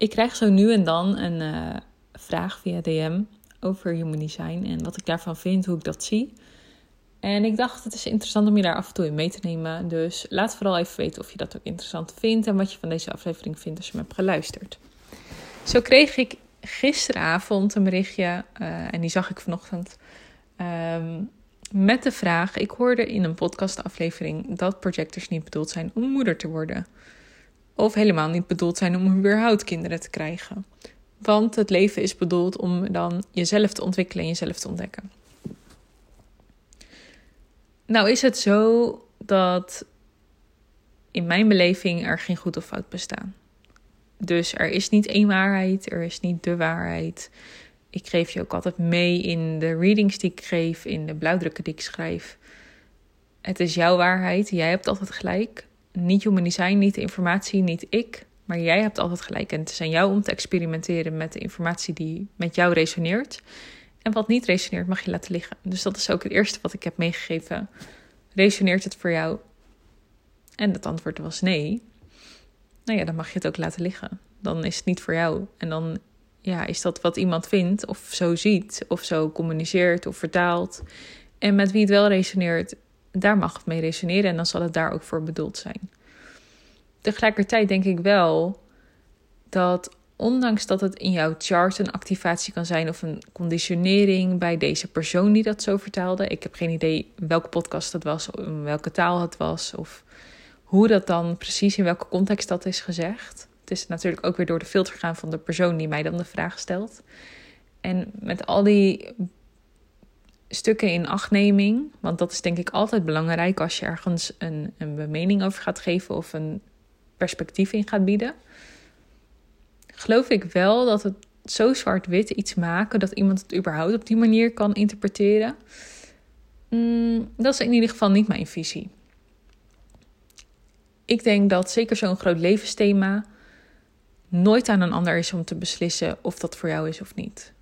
ik krijg zo nu en dan een uh, vraag via DM over human design en wat ik daarvan vind, hoe ik dat zie. En ik dacht, het is interessant om je daar af en toe in mee te nemen. Dus laat vooral even weten of je dat ook interessant vindt en wat je van deze aflevering vindt als je me hebt geluisterd. Zo kreeg ik gisteravond een berichtje, uh, en die zag ik vanochtend, um, met de vraag: Ik hoorde in een podcastaflevering dat projectors niet bedoeld zijn om moeder te worden. Of helemaal niet bedoeld zijn om überhaupt kinderen te krijgen. Want het leven is bedoeld om dan jezelf te ontwikkelen en jezelf te ontdekken. Nou is het zo dat in mijn beleving er geen goed of fout bestaan. Dus er is niet één waarheid, er is niet de waarheid. Ik geef je ook altijd mee in de readings die ik geef, in de blauwdrukken die ik schrijf. Het is jouw waarheid, jij hebt altijd gelijk. Niet human design, niet de informatie, niet ik. Maar jij hebt altijd gelijk. En het is aan jou om te experimenteren met de informatie die met jou resoneert. En wat niet resoneert, mag je laten liggen. Dus dat is ook het eerste wat ik heb meegegeven. Resoneert het voor jou? En het antwoord was nee. Nou ja, dan mag je het ook laten liggen. Dan is het niet voor jou. En dan ja, is dat wat iemand vindt, of zo ziet, of zo communiceert of vertaalt. En met wie het wel resoneert, daar mag het mee resoneren en dan zal het daar ook voor bedoeld zijn. Tegelijkertijd denk ik wel dat ondanks dat het in jouw chart een activatie kan zijn of een conditionering bij deze persoon die dat zo vertaalde. Ik heb geen idee welke podcast het was, welke taal het was of hoe dat dan precies in welke context dat is gezegd. Het is natuurlijk ook weer door de filter gaan van de persoon die mij dan de vraag stelt. En met al die stukken in achtneming, want dat is denk ik altijd belangrijk als je ergens een, een mening over gaat geven of een perspectief in gaat bieden. Geloof ik wel dat het zo zwart-wit iets maken dat iemand het überhaupt op die manier kan interpreteren. Mm, dat is in ieder geval niet mijn visie. Ik denk dat zeker zo'n groot levensthema nooit aan een ander is om te beslissen of dat voor jou is of niet.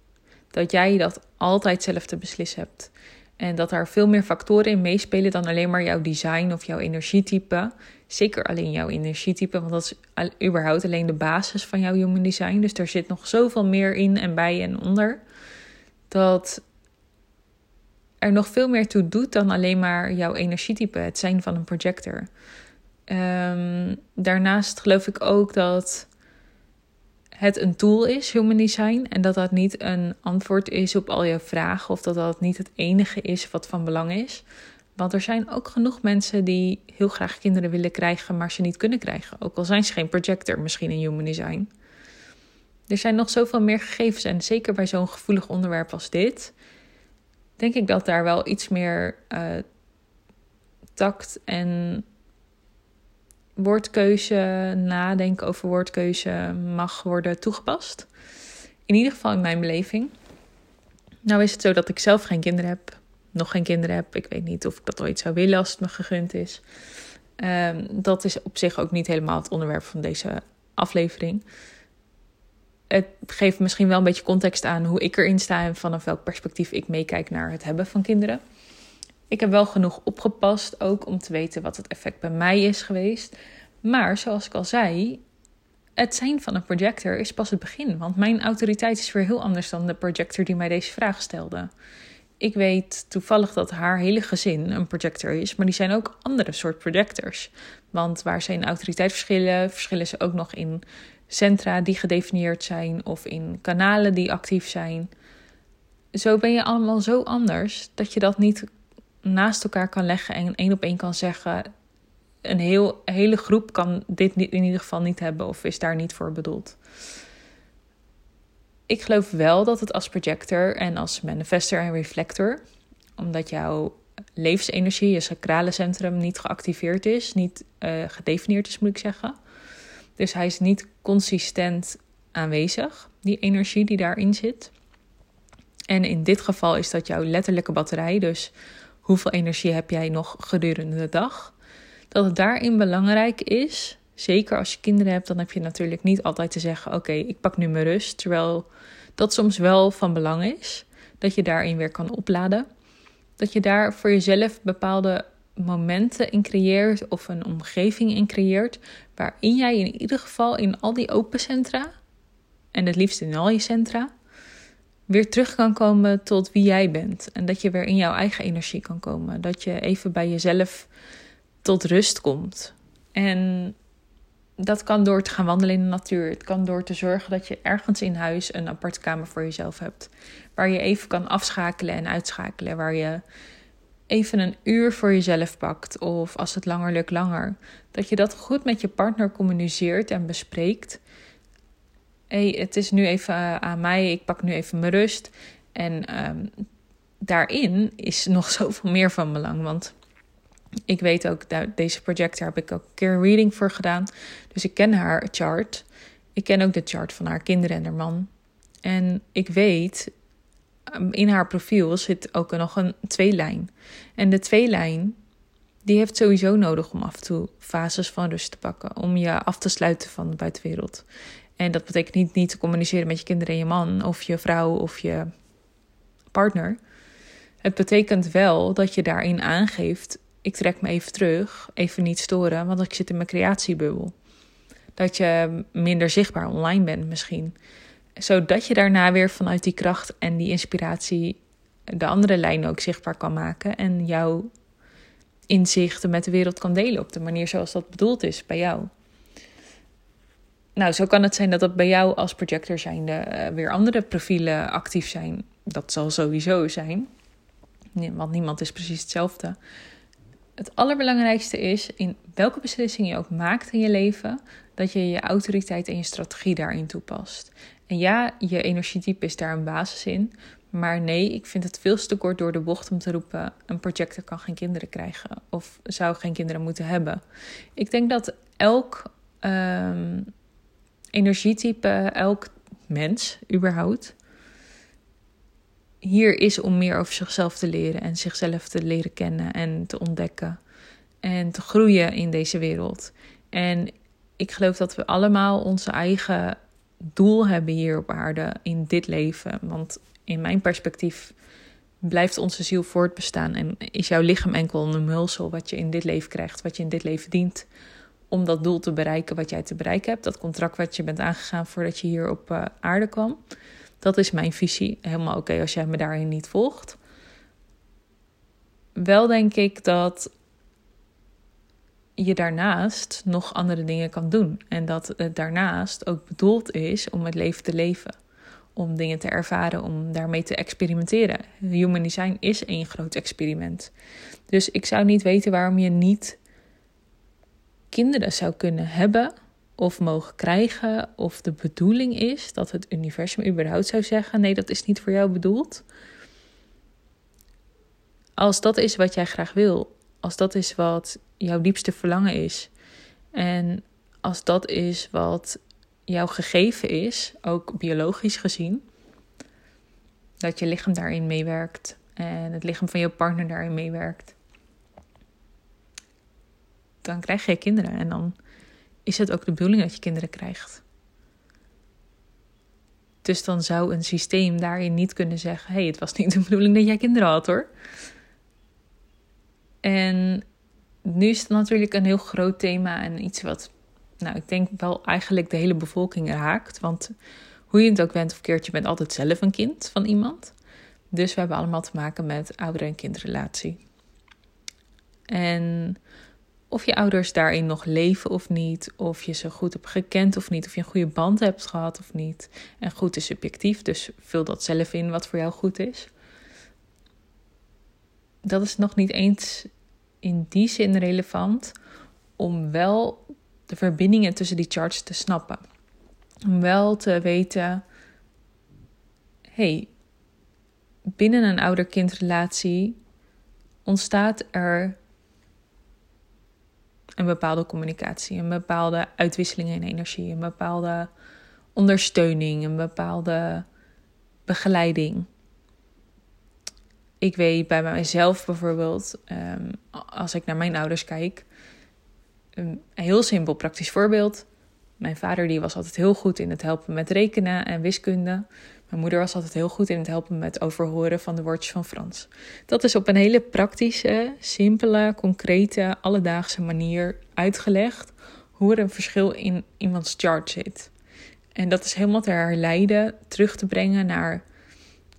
Dat jij dat altijd zelf te beslissen hebt. En dat er veel meer factoren in meespelen dan alleen maar jouw design of jouw energietype. Zeker alleen jouw energietype, want dat is überhaupt alleen de basis van jouw human design. Dus er zit nog zoveel meer in en bij en onder. Dat er nog veel meer toe doet dan alleen maar jouw energietype, het zijn van een projector. Um, daarnaast geloof ik ook dat het een tool is, human design, en dat dat niet een antwoord is op al je vragen of dat dat niet het enige is wat van belang is. Want er zijn ook genoeg mensen die heel graag kinderen willen krijgen, maar ze niet kunnen krijgen. Ook al zijn ze geen projector, misschien in human design. Er zijn nog zoveel meer gegevens en zeker bij zo'n gevoelig onderwerp als dit, denk ik dat daar wel iets meer uh, tact en woordkeuze, nadenken over woordkeuze mag worden toegepast. In ieder geval in mijn beleving. Nou is het zo dat ik zelf geen kinderen heb, nog geen kinderen heb. Ik weet niet of ik dat ooit zou willen als het me gegund is. Um, dat is op zich ook niet helemaal het onderwerp van deze aflevering. Het geeft misschien wel een beetje context aan hoe ik erin sta en vanaf welk perspectief ik meekijk naar het hebben van kinderen. Ik heb wel genoeg opgepast ook om te weten wat het effect bij mij is geweest. Maar zoals ik al zei, het zijn van een projector is pas het begin. Want mijn autoriteit is weer heel anders dan de projector die mij deze vraag stelde. Ik weet toevallig dat haar hele gezin een projector is, maar die zijn ook andere soort projectors. Want waar ze in autoriteit verschillen, verschillen ze ook nog in centra die gedefinieerd zijn of in kanalen die actief zijn. Zo ben je allemaal zo anders dat je dat niet naast elkaar kan leggen en één op één kan zeggen: een heel, hele groep kan dit in ieder geval niet hebben of is daar niet voor bedoeld. Ik geloof wel dat het als projector en als manifester en reflector, omdat jouw levensenergie, je sacrale centrum, niet geactiveerd is, niet uh, gedefinieerd is, moet ik zeggen. Dus hij is niet consistent aanwezig, die energie die daarin zit. En in dit geval is dat jouw letterlijke batterij, dus hoeveel energie heb jij nog gedurende de dag? Dat het daarin belangrijk is, zeker als je kinderen hebt, dan heb je natuurlijk niet altijd te zeggen: Oké, ik pak nu mijn rust. Terwijl dat soms wel van belang is, dat je daarin weer kan opladen. Dat je daar voor jezelf bepaalde momenten in creëert of een omgeving in creëert, waarin jij in ieder geval in al die open centra en het liefst in al je centra, weer terug kan komen tot wie jij bent. En dat je weer in jouw eigen energie kan komen. Dat je even bij jezelf tot rust komt. En dat kan door te gaan wandelen in de natuur. Het kan door te zorgen dat je ergens in huis een aparte kamer voor jezelf hebt. Waar je even kan afschakelen en uitschakelen. Waar je even een uur voor jezelf pakt. Of als het langer lukt, langer. Dat je dat goed met je partner communiceert en bespreekt. Hey, het is nu even eh, aan mij. Ik pak nu even mijn rust. En ehm, daarin is nog zoveel meer van belang. Want ik weet ook, deze project heb ik ook een keer een reading voor gedaan. Dus ik ken haar chart. Ik ken ook de chart van haar kinderen en haar man. En ik weet, um, in haar profiel zit ook nog een tweelijn. En de tweelijn, die heeft sowieso nodig om af en toe fases van rust te pakken. Om je af te sluiten van de buitenwereld. En dat betekent niet, niet te communiceren met je kinderen en je man, of je vrouw of je partner. Het betekent wel dat je daarin aangeeft ik trek me even terug, even niet storen, want ik zit in mijn creatiebubbel. Dat je minder zichtbaar online bent misschien. Zodat je daarna weer vanuit die kracht en die inspiratie de andere lijnen ook zichtbaar kan maken. En jouw inzichten met de wereld kan delen op de manier zoals dat bedoeld is bij jou. Nou, zo kan het zijn dat dat bij jou als projector zijnde uh, weer andere profielen actief zijn. Dat zal sowieso zijn. Want niemand is precies hetzelfde het allerbelangrijkste is in welke beslissing je ook maakt in je leven, dat je je autoriteit en je strategie daarin toepast. En ja, je energietype is daar een basis in. Maar nee, ik vind het veel te kort door de bocht om te roepen: een projector kan geen kinderen krijgen of zou geen kinderen moeten hebben. Ik denk dat elk um, energietype, elk mens überhaupt, hier is om meer over zichzelf te leren en zichzelf te leren kennen en te ontdekken en te groeien in deze wereld. En ik geloof dat we allemaal onze eigen doel hebben hier op aarde in dit leven. Want in mijn perspectief blijft onze ziel voortbestaan en is jouw lichaam enkel een omhulsel wat je in dit leven krijgt, wat je in dit leven dient om dat doel te bereiken wat jij te bereiken hebt, dat contract wat je bent aangegaan voordat je hier op uh, aarde kwam. Dat is mijn visie. Helemaal oké als jij me daarin niet volgt. Wel denk ik dat je daarnaast nog andere dingen kan doen. En dat het daarnaast ook bedoeld is om het leven te leven. Om dingen te ervaren, om daarmee te experimenteren. Human design is één groot experiment. Dus ik zou niet weten waarom je niet kinderen zou kunnen hebben of mogen krijgen, of de bedoeling is dat het universum überhaupt zou zeggen: nee, dat is niet voor jou bedoeld. Als dat is wat jij graag wil, als dat is wat jouw diepste verlangen is, en als dat is wat jouw gegeven is, ook biologisch gezien, dat je lichaam daarin meewerkt en het lichaam van je partner daarin meewerkt, dan krijg je kinderen en dan is het ook de bedoeling dat je kinderen krijgt. Dus dan zou een systeem daarin niet kunnen zeggen: hé, hey, het was niet de bedoeling dat jij kinderen had hoor. En nu is het natuurlijk een heel groot thema en iets wat, nou, ik denk wel eigenlijk de hele bevolking raakt. Want hoe je het ook bent of keert, je bent altijd zelf een kind van iemand. Dus we hebben allemaal te maken met ouder- en kindrelatie. En of je ouders daarin nog leven of niet, of je ze goed hebt gekend of niet, of je een goede band hebt gehad of niet. En goed is subjectief, dus vul dat zelf in wat voor jou goed is. Dat is nog niet eens in die zin relevant om wel de verbindingen tussen die charts te snappen. Om wel te weten, hey, binnen een ouder-kindrelatie ontstaat er een bepaalde communicatie, een bepaalde uitwisseling in energie, een bepaalde ondersteuning, een bepaalde begeleiding. Ik weet bij mijzelf bijvoorbeeld, ehm, als ik naar mijn ouders kijk, een heel simpel praktisch voorbeeld. Mijn vader die was altijd heel goed in het helpen met rekenen en wiskunde. Mijn moeder was altijd heel goed in het helpen met overhoren van de woordjes van Frans. Dat is op een hele praktische, simpele, concrete, alledaagse manier uitgelegd hoe er een verschil in iemands chart zit. En dat is helemaal te herleiden, terug te brengen naar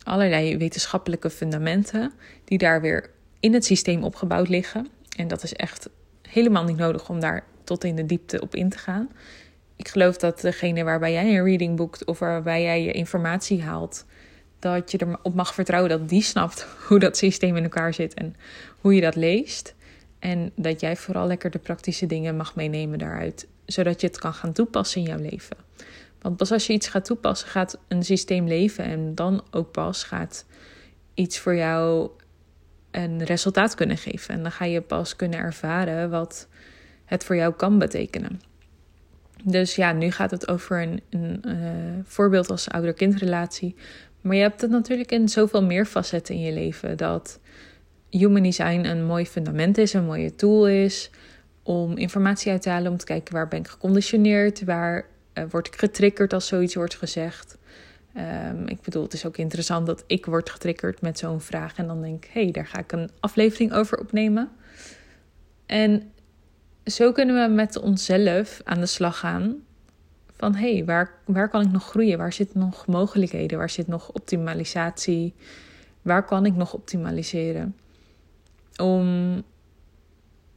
allerlei wetenschappelijke fundamenten die daar weer in het systeem opgebouwd liggen. En dat is echt helemaal niet nodig om daar tot in de diepte op in te gaan. Ik geloof dat degene waarbij jij een reading boekt of waarbij jij je informatie haalt, dat je erop mag vertrouwen dat die snapt hoe dat systeem in elkaar zit en hoe je dat leest. En dat jij vooral lekker de praktische dingen mag meenemen daaruit, zodat je het kan gaan toepassen in jouw leven. Want pas als je iets gaat toepassen, gaat een systeem leven en dan ook pas gaat iets voor jou een resultaat kunnen geven. En dan ga je pas kunnen ervaren wat het voor jou kan betekenen. Dus ja, nu gaat het over een, een uh, voorbeeld als ouder-kindrelatie. Maar je hebt het natuurlijk in zoveel meer facetten in je leven. Dat human design een mooi fundament is, een mooie tool is om informatie uit te halen, om te kijken waar ben ik geconditioneerd, waar uh, word ik getriggerd als zoiets wordt gezegd. Um, ik bedoel, het is ook interessant dat ik word getriggerd met zo'n vraag en dan denk ik, hé, hey, daar ga ik een aflevering over opnemen. En zo kunnen we met onszelf aan de slag gaan. Van hé, hey, waar, waar kan ik nog groeien? Waar zitten nog mogelijkheden? Waar zit nog optimalisatie? Waar kan ik nog optimaliseren? Om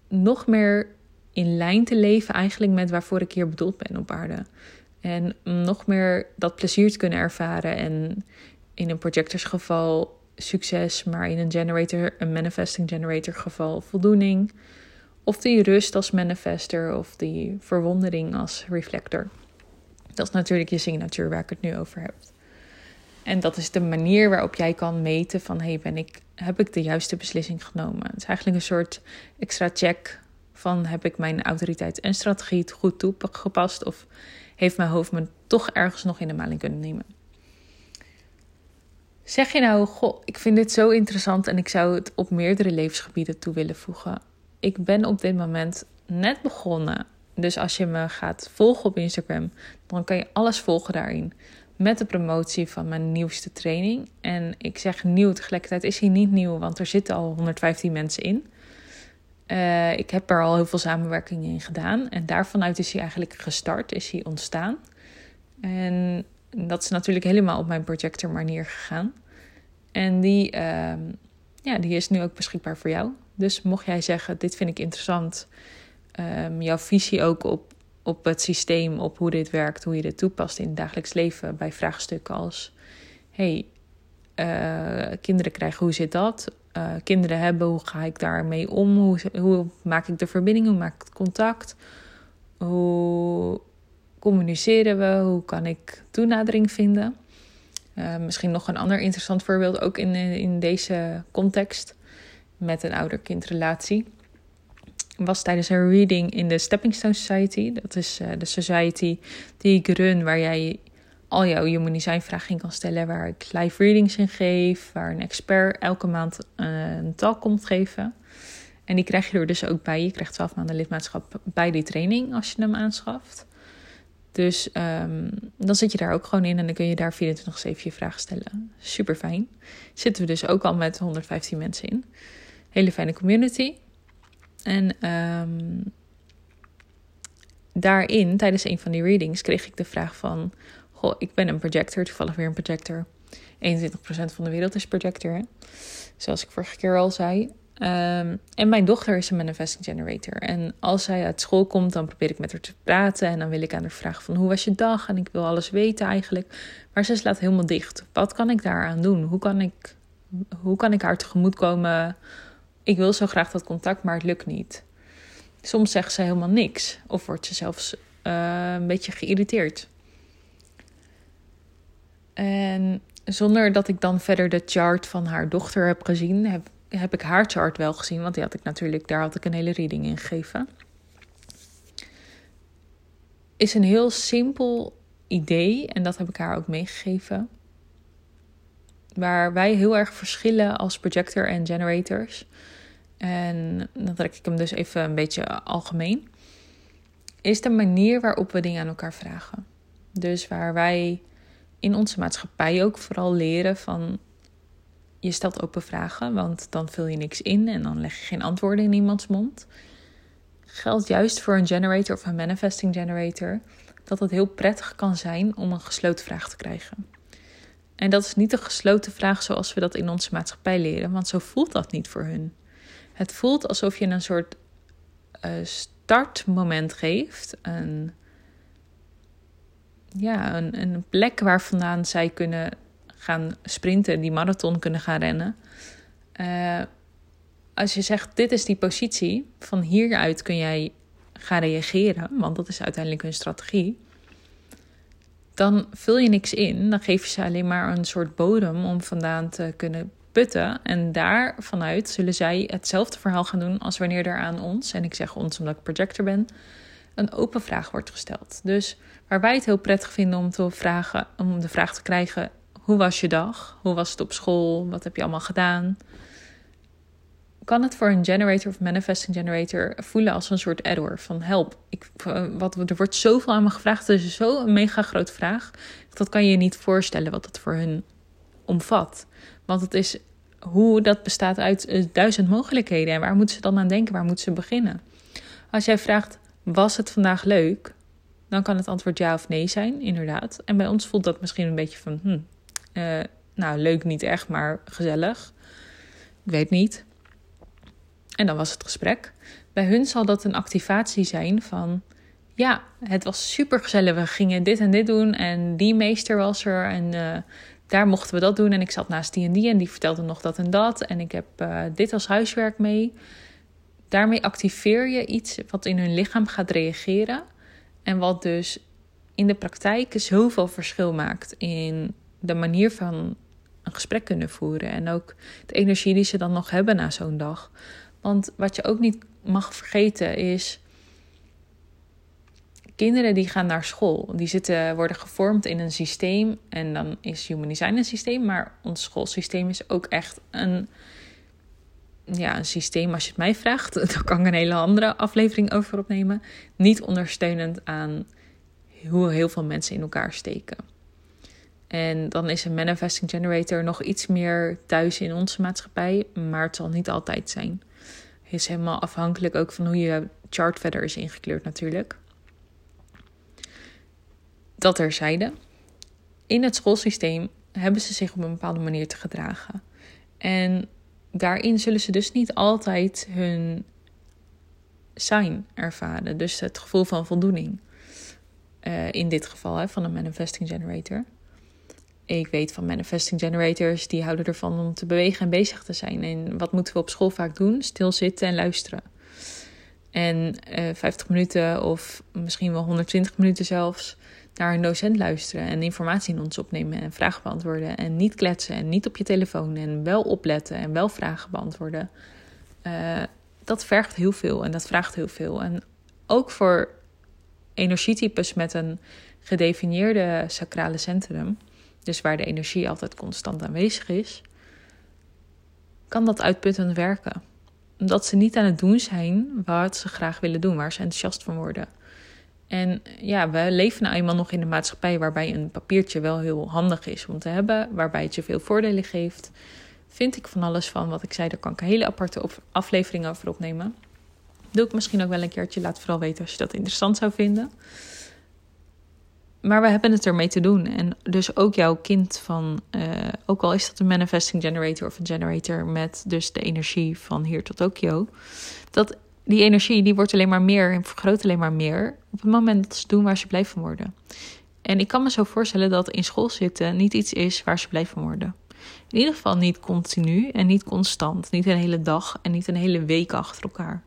nog meer in lijn te leven eigenlijk met waarvoor ik hier bedoeld ben op aarde. En nog meer dat plezier te kunnen ervaren. En in een projectors geval succes, maar in een generator, een manifesting generator geval voldoening. Of die rust als manifester of die verwondering als reflector. Dat is natuurlijk je signature waar ik het nu over heb. En dat is de manier waarop jij kan meten van hey, ben ik, heb ik de juiste beslissing genomen. Het is eigenlijk een soort extra check van heb ik mijn autoriteit en strategie goed toegepast of heeft mijn hoofd me toch ergens nog in de maling kunnen nemen. Zeg je nou, goh, ik vind dit zo interessant en ik zou het op meerdere levensgebieden toe willen voegen ik ben op dit moment net begonnen. Dus als je me gaat volgen op Instagram, dan kan je alles volgen daarin. Met de promotie van mijn nieuwste training. En ik zeg nieuw, tegelijkertijd is hij niet nieuw, want er zitten al 115 mensen in. Uh, ik heb er al heel veel samenwerkingen in gedaan. En daarvanuit is hij eigenlijk gestart, is hij ontstaan. En dat is natuurlijk helemaal op mijn projector manier gegaan. En die, uh, ja, die is nu ook beschikbaar voor jou. Dus mocht jij zeggen, dit vind ik interessant, um, jouw visie ook op, op het systeem, op hoe dit werkt, hoe je dit toepast in het dagelijks leven bij vraagstukken als: hey, uh, kinderen krijgen, hoe zit dat? Uh, kinderen hebben, hoe ga ik daarmee om? Hoe, hoe maak ik de verbinding? Hoe maak ik contact? Hoe communiceren we? Hoe kan ik toenadering vinden? Uh, misschien nog een ander interessant voorbeeld, ook in, in deze context met een ouder-kindrelatie. Was tijdens een reading in de Stepping Stone Society. Dat is uh, de society die ik run, waar jij al jouw human design vragen in kan stellen. Waar ik live readings in geef. Waar een expert elke maand uh, een talk komt geven. En die krijg je er dus ook bij. Je krijgt 12 maanden lidmaatschap bij die training als je hem aanschaft. Dus um, dan zit je daar ook gewoon in en dan kun je daar 24-7 je vragen stellen. Super fijn. Zitten we dus ook al met 115 mensen in hele fijne community. En um, daarin, tijdens een van die readings, kreeg ik de vraag van... Goh, ik ben een projector, toevallig weer een projector. 21% van de wereld is projector, zoals ik vorige keer al zei. Um, en mijn dochter is een manifesting generator. En als zij uit school komt, dan probeer ik met haar te praten. En dan wil ik aan haar vragen van hoe was je dag? En ik wil alles weten eigenlijk. Maar ze slaat helemaal dicht. Wat kan ik daaraan doen? Hoe kan ik, hoe kan ik haar tegemoet komen ik wil zo graag dat contact, maar het lukt niet. Soms zegt ze helemaal niks of wordt ze zelfs uh, een beetje geïrriteerd. En zonder dat ik dan verder de chart van haar dochter heb gezien, heb, heb ik haar chart wel gezien, want die had ik natuurlijk, daar had ik een hele reading in gegeven. Is een heel simpel idee en dat heb ik haar ook meegegeven. Waar wij heel erg verschillen als projector en generators en dan trek ik hem dus even een beetje algemeen, is de manier waarop we dingen aan elkaar vragen. Dus waar wij in onze maatschappij ook vooral leren van je stelt open vragen, want dan vul je niks in en dan leg je geen antwoorden in iemands mond. Geldt juist voor een generator of een manifesting generator dat het heel prettig kan zijn om een gesloten vraag te krijgen. En dat is niet een gesloten vraag zoals we dat in onze maatschappij leren, want zo voelt dat niet voor hun. Het voelt alsof je een soort uh, startmoment geeft, een, ja, een, een plek waar vandaan zij kunnen gaan sprinten, die marathon kunnen gaan rennen. Uh, als je zegt, dit is die positie, van hieruit kun jij gaan reageren, want dat is uiteindelijk hun strategie. Dan vul je niks in, dan geef je ze alleen maar een soort bodem om vandaan te kunnen putten. En daar vanuit zullen zij hetzelfde verhaal gaan doen als wanneer er aan ons, en ik zeg ons omdat ik projector ben, een open vraag wordt gesteld. Dus waar wij het heel prettig vinden om te vragen, om de vraag te krijgen: hoe was je dag? Hoe was het op school? Wat heb je allemaal gedaan? Kan het voor een generator of manifesting generator voelen als een soort error. Van help, ik, wat, er wordt zoveel aan me gevraagd. Het is zo'n mega grote vraag. Dat kan je je niet voorstellen wat het voor hun omvat. Want het is hoe dat bestaat uit eh, duizend mogelijkheden. En waar moeten ze dan aan denken? Waar moeten ze beginnen? Als jij vraagt, was het vandaag leuk? Dan kan het antwoord ja of nee zijn, inderdaad. En bij ons voelt dat misschien een beetje van, hm, uh, nou leuk niet echt, maar gezellig. Ik weet niet. En dan was het gesprek. Bij hun zal dat een activatie zijn van. Ja, het was super gezellig. We gingen dit en dit doen. En die meester was er. En uh, daar mochten we dat doen. En ik zat naast die en die. En die vertelde nog dat en dat. En ik heb uh, dit als huiswerk mee. Daarmee activeer je iets wat in hun lichaam gaat reageren. En wat dus in de praktijk zoveel verschil maakt in de manier van een gesprek kunnen voeren. En ook de energie die ze dan nog hebben na zo'n dag. Want wat je ook niet mag vergeten is. Kinderen die gaan naar school, die zitten, worden gevormd in een systeem. En dan is human design een systeem, maar ons schoolsysteem is ook echt een, ja, een systeem. Als je het mij vraagt, daar kan ik een hele andere aflevering over opnemen. Niet ondersteunend aan hoe heel veel mensen in elkaar steken. En dan is een manifesting generator nog iets meer thuis in onze maatschappij, maar het zal niet altijd zijn is helemaal afhankelijk ook van hoe je chart verder is ingekleurd natuurlijk. Dat terzijde. In het schoolsysteem hebben ze zich op een bepaalde manier te gedragen. En daarin zullen ze dus niet altijd hun sign ervaren. Dus het gevoel van voldoening. Uh, in dit geval hè, van een manifesting generator. Ik weet van manifesting generators, die houden ervan om te bewegen en bezig te zijn. En wat moeten we op school vaak doen? Stilzitten en luisteren. En uh, eh, 50 minuten of misschien wel 120 minuten zelfs naar een docent luisteren en informatie in ons opnemen en vragen beantwoorden. En niet kletsen en niet op je telefoon en wel opletten en wel vragen beantwoorden. Uh, dat vergt heel veel en dat vraagt heel veel. En ook voor energietypes met een gedefinieerde sacrale centrum dus waar de energie altijd constant aanwezig is, kan dat uitputtend werken. Omdat ze niet aan het doen zijn wat ze graag willen doen, waar ze enthousiast van worden. En ja, we leven nou eenmaal nog in een maatschappij waarbij een papiertje wel heel handig is om te hebben, waarbij het je veel voordelen geeft. Vind ik van alles van wat ik zei, daar kan ik een hele aparte aflevering over opnemen. Doe ik misschien ook wel een keertje. Laat vooral weten als je dat interessant zou vinden maar we hebben het ermee te doen. En dus ook jouw kind van, uh, ook al is dat een manifesting generator of een generator met dus de energie van hier tot Tokio, dat die energie die wordt alleen maar meer en vergroot alleen maar meer op het moment dat ze doen waar ze blij van worden. En ik kan me zo voorstellen dat in school zitten niet iets is waar ze blij van worden. In ieder geval niet continu en niet constant. Niet een hele dag en niet een hele week achter elkaar.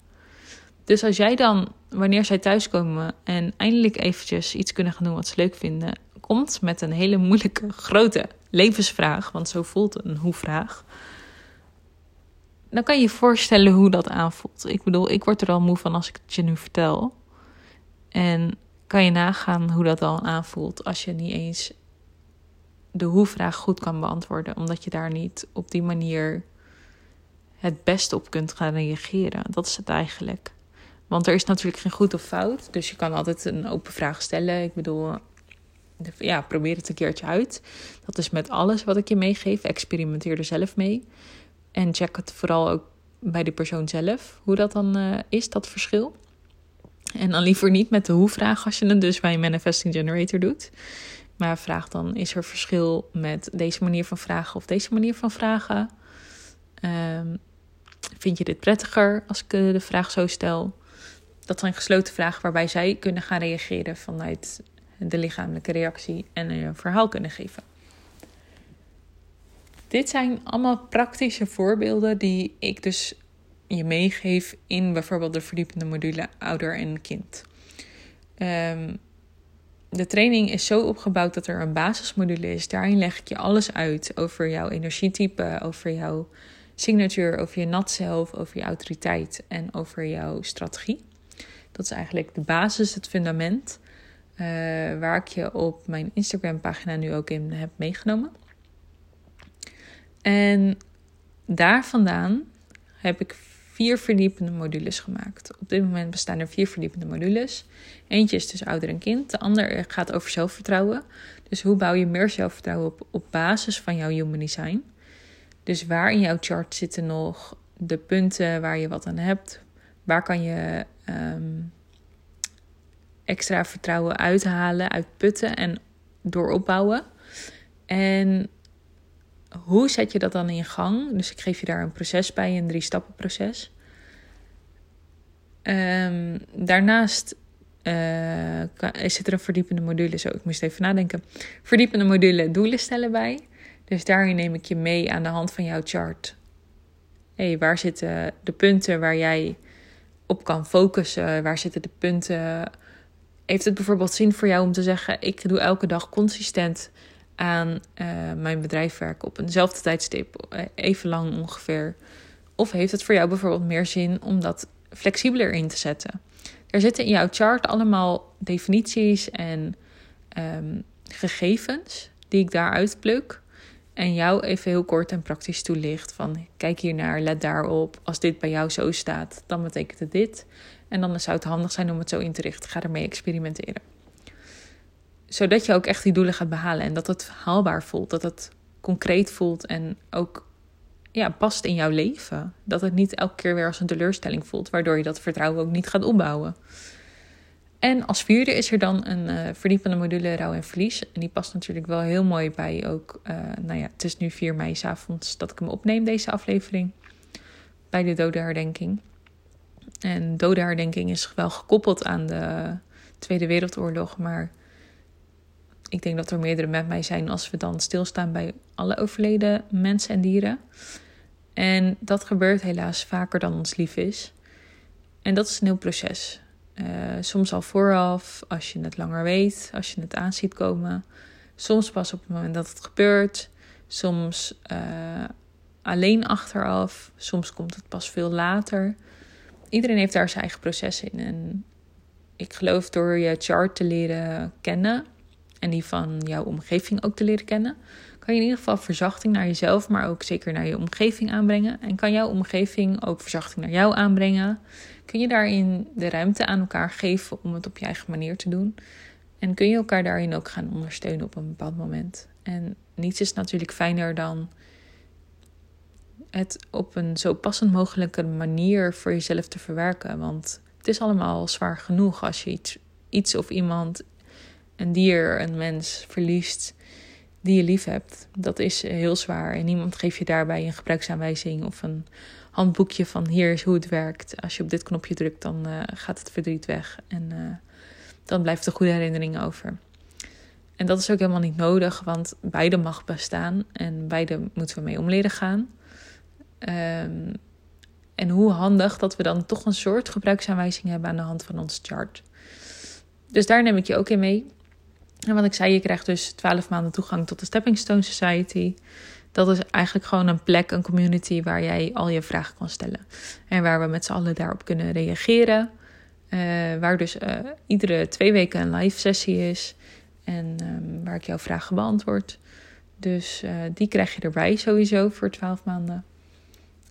Dus als jij dan, wanneer zij thuiskomen en eindelijk eventjes iets kunnen gaan doen wat ze leuk vinden, komt met een hele moeilijke, grote levensvraag, want zo voelt een hoe-vraag, dan kan je je voorstellen hoe dat aanvoelt. Ik bedoel, ik word er al moe van als ik het je nu vertel. En kan je nagaan hoe dat dan aanvoelt als je niet eens de hoe-vraag goed kan beantwoorden, omdat je daar niet op die manier het beste op kunt gaan reageren. Dat is het eigenlijk. Want er is natuurlijk geen goed of fout. Dus je kan altijd een open vraag stellen. Ik bedoel, ja, probeer het een keertje uit. Dat is met alles wat ik je meegeef. Experimenteer er zelf mee. En check het vooral ook bij de persoon zelf. Hoe dat dan uh, is, dat verschil. En dan liever niet met de hoe-vraag als je het dus bij een manifesting generator doet. Maar vraag dan: is er verschil met deze manier van vragen of deze manier van vragen? Um, vind je dit prettiger als ik de vraag zo stel? Dat zijn gesloten vragen waarbij zij kunnen gaan reageren vanuit de lichamelijke reactie en een verhaal kunnen geven. Dit zijn allemaal praktische voorbeelden die ik dus je meegeef in bijvoorbeeld de verdiepende module ouder en kind. Um, de training is zo opgebouwd dat er een basismodule is. Daarin leg ik je alles uit over jouw energietype, over jouw signatuur, over je nat zelf, over je autoriteit en over jouw strategie. Dat is eigenlijk de basis, het fundament, uh, waar ik je op mijn Instagram-pagina nu ook in heb meegenomen. En daar vandaan heb ik vier verdiepende modules gemaakt. Op dit moment bestaan er vier verdiepende modules. Eentje is dus ouder en kind. De andere gaat over zelfvertrouwen. Dus hoe bouw je meer zelfvertrouwen op, op basis van jouw human design? Dus waar in jouw chart zitten nog de punten waar je wat aan hebt? Waar kan je ehm, extra vertrouwen uithalen, uitputten en dooropbouwen? En hoe zet je dat dan in gang? Dus ik geef je daar een proces bij, een drie-stappen proces. Um, daarnaast uh, zit er een verdiepende module. Zo, ik moest even nadenken. Verdiepende module doelen stellen bij. Dus daarin neem ik je mee aan de hand van jouw chart. hey, waar zitten de punten waar jij op kan focussen? Waar zitten de punten? Heeft het bijvoorbeeld zin voor jou om te zeggen: ik doe elke dag consistent aan uh, mijn bedrijf werken op eenzelfde tijdstip, eh, even lang ongeveer? Of heeft het voor jou bijvoorbeeld meer zin om dat flexibeler in te zetten? Er zitten in jouw chart allemaal definities en um, gegevens die ik daaruit pluk. En jou even heel kort en praktisch toelicht van kijk hier naar, let daarop. Als dit bij jou zo staat, dan betekent het dit. En dan zou het handig zijn om het zo in te richten. Ga ermee experimenteren zodat je ook echt die doelen gaat behalen en dat het haalbaar voelt, dat het concreet voelt en ook ja, past in jouw leven. Dat het niet elke keer weer als een teleurstelling voelt, waardoor je dat vertrouwen ook niet gaat opbouwen. En als vierde is er dan een uh, verdiepende module rouw en verlies. En die past natuurlijk wel heel mooi bij ook, uh, nou ja, het is nu 4 mei s avonds dat ik hem opneem, deze aflevering. Bij de dodenherdenking. En dodenherdenking is wel gekoppeld aan de Tweede Wereldoorlog, maar ik denk dat er meerdere met mij zijn als we dan stilstaan bij alle overleden mensen en dieren. En dat gebeurt helaas vaker dan ons lief is. En dat is een heel proces. Uh, soms al vooraf, als je het langer weet, als je het aanziet komen. Soms pas op het moment dat het gebeurt. Soms uh, alleen achteraf. Soms komt het pas veel later. Iedereen heeft daar zijn eigen proces in. En ik geloof door je chart te leren kennen en die van jouw omgeving ook te leren kennen, kan je in ieder geval verzachting naar jezelf, maar ook zeker naar je omgeving aanbrengen. En kan jouw omgeving ook verzachting naar jou aanbrengen? Kun je daarin de ruimte aan elkaar geven om het op je eigen manier te doen? En kun je elkaar daarin ook gaan ondersteunen op een bepaald moment? En niets is natuurlijk fijner dan het op een zo passend mogelijke manier voor jezelf te verwerken. Want het is allemaal zwaar genoeg als je iets, iets of iemand een dier, een mens verliest die je lief hebt. Dat is heel zwaar. En niemand geeft je daarbij een gebruiksaanwijzing of een handboekje van hier is hoe het werkt. Als je op dit knopje drukt, dan uh, gaat het verdriet weg. En uh, dan blijft de goede herinnering over. En dat is ook helemaal niet nodig, want beide mag bestaan en beide moeten we mee om leren gaan. Um, en hoe handig dat we dan toch een soort gebruiksaanwijzing hebben aan de hand van ons chart. Dus daar neem ik je ook in mee. En wat ik zei, je krijgt dus 12 maanden toegang tot de Stepping Stone Society. Dat is eigenlijk gewoon een plek, een community waar jij al je vragen kan stellen. En waar we met z'n allen daarop kunnen reageren. Uh, waar dus uh, iedere twee weken een live sessie is. En um, waar ik jouw vragen beantwoord. Dus uh, die krijg je erbij sowieso voor 12 maanden.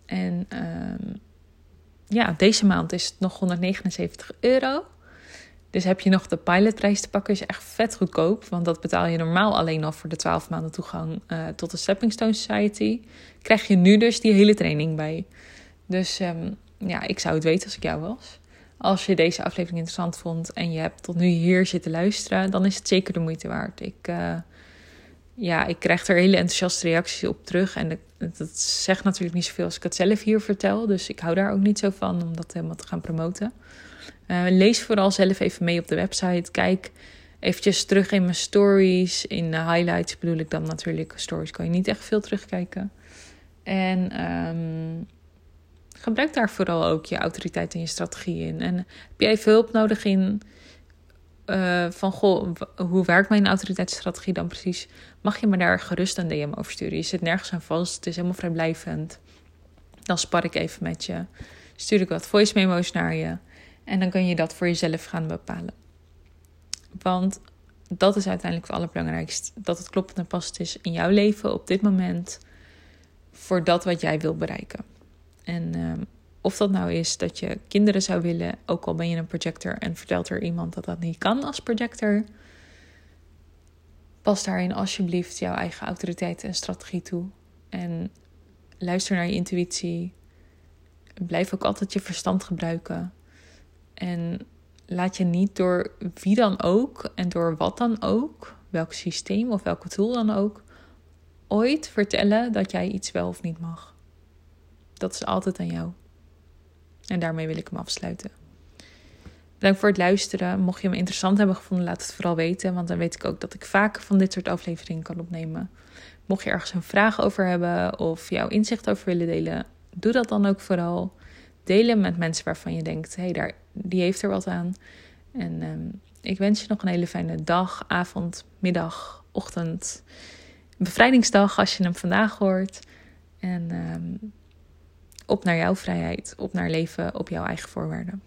En um, ja, deze maand is het nog 179 euro. Dus heb je nog de pilotprijs te pakken, is echt vet goedkoop. Want dat betaal je normaal alleen al voor de 12 maanden toegang uh, tot de Stepping Stone Society. Krijg je nu dus die hele training bij. Dus um, ja, ik zou het weten als ik jou was. Als je deze aflevering interessant vond en je hebt tot nu hier zitten luisteren, dan is het zeker de moeite waard. Ik, uh, ja, ik krijg er hele enthousiaste reacties op terug. En dat zegt natuurlijk niet zoveel als ik het zelf hier vertel. Dus ik hou daar ook niet zo van om dat helemaal te gaan promoten. Uh, lees vooral zelf even mee op de website. Kijk eventjes terug in mijn stories. In de highlights bedoel ik dan natuurlijk. Stories kan je niet echt veel terugkijken. En um, gebruik daar vooral ook je autoriteit en je strategie in. En heb jij even hulp nodig in uh, van goh, hoe werkt mijn autoriteitsstrategie dan precies? Mag je me daar gerust een DM over sturen? Je zit nergens aan vast, het is helemaal vrijblijvend. Dan spar ik even met je, stuur ik wat voice memo's naar je en dan kun je dat voor jezelf gaan bepalen. Want dat is uiteindelijk het allerbelangrijkste. Dat het kloppend en past is in jouw leven op dit moment voor dat wat jij wil bereiken. En uh, of dat nou is dat je kinderen zou willen, ook al ben je een projector en vertelt er iemand dat dat niet kan als projector. Pas daarin alsjeblieft jouw eigen autoriteit en strategie toe. En luister naar je intuïtie. Blijf ook altijd je verstand gebruiken. En laat je niet door wie dan ook en door wat dan ook, welk systeem of welke tool dan ook, ooit vertellen dat jij iets wel of niet mag. Dat is altijd aan jou. En daarmee wil ik hem afsluiten. Bedankt voor het luisteren. Mocht je hem interessant hebben gevonden, laat het vooral weten. Want dan weet ik ook dat ik vaak van dit soort afleveringen kan opnemen. Mocht je ergens een vraag over hebben of jouw inzicht over willen delen, doe dat dan ook vooral. Delen met mensen waarvan je denkt: hé, hey, daar, die heeft er wat aan. En ehm, ik wens je nog een hele fijne dag, avond, middag, ochtend. Bevrijdingsdag als je hem vandaag hoort. En um, op naar jouw vrijheid, op naar leven op jouw eigen voorwaarden.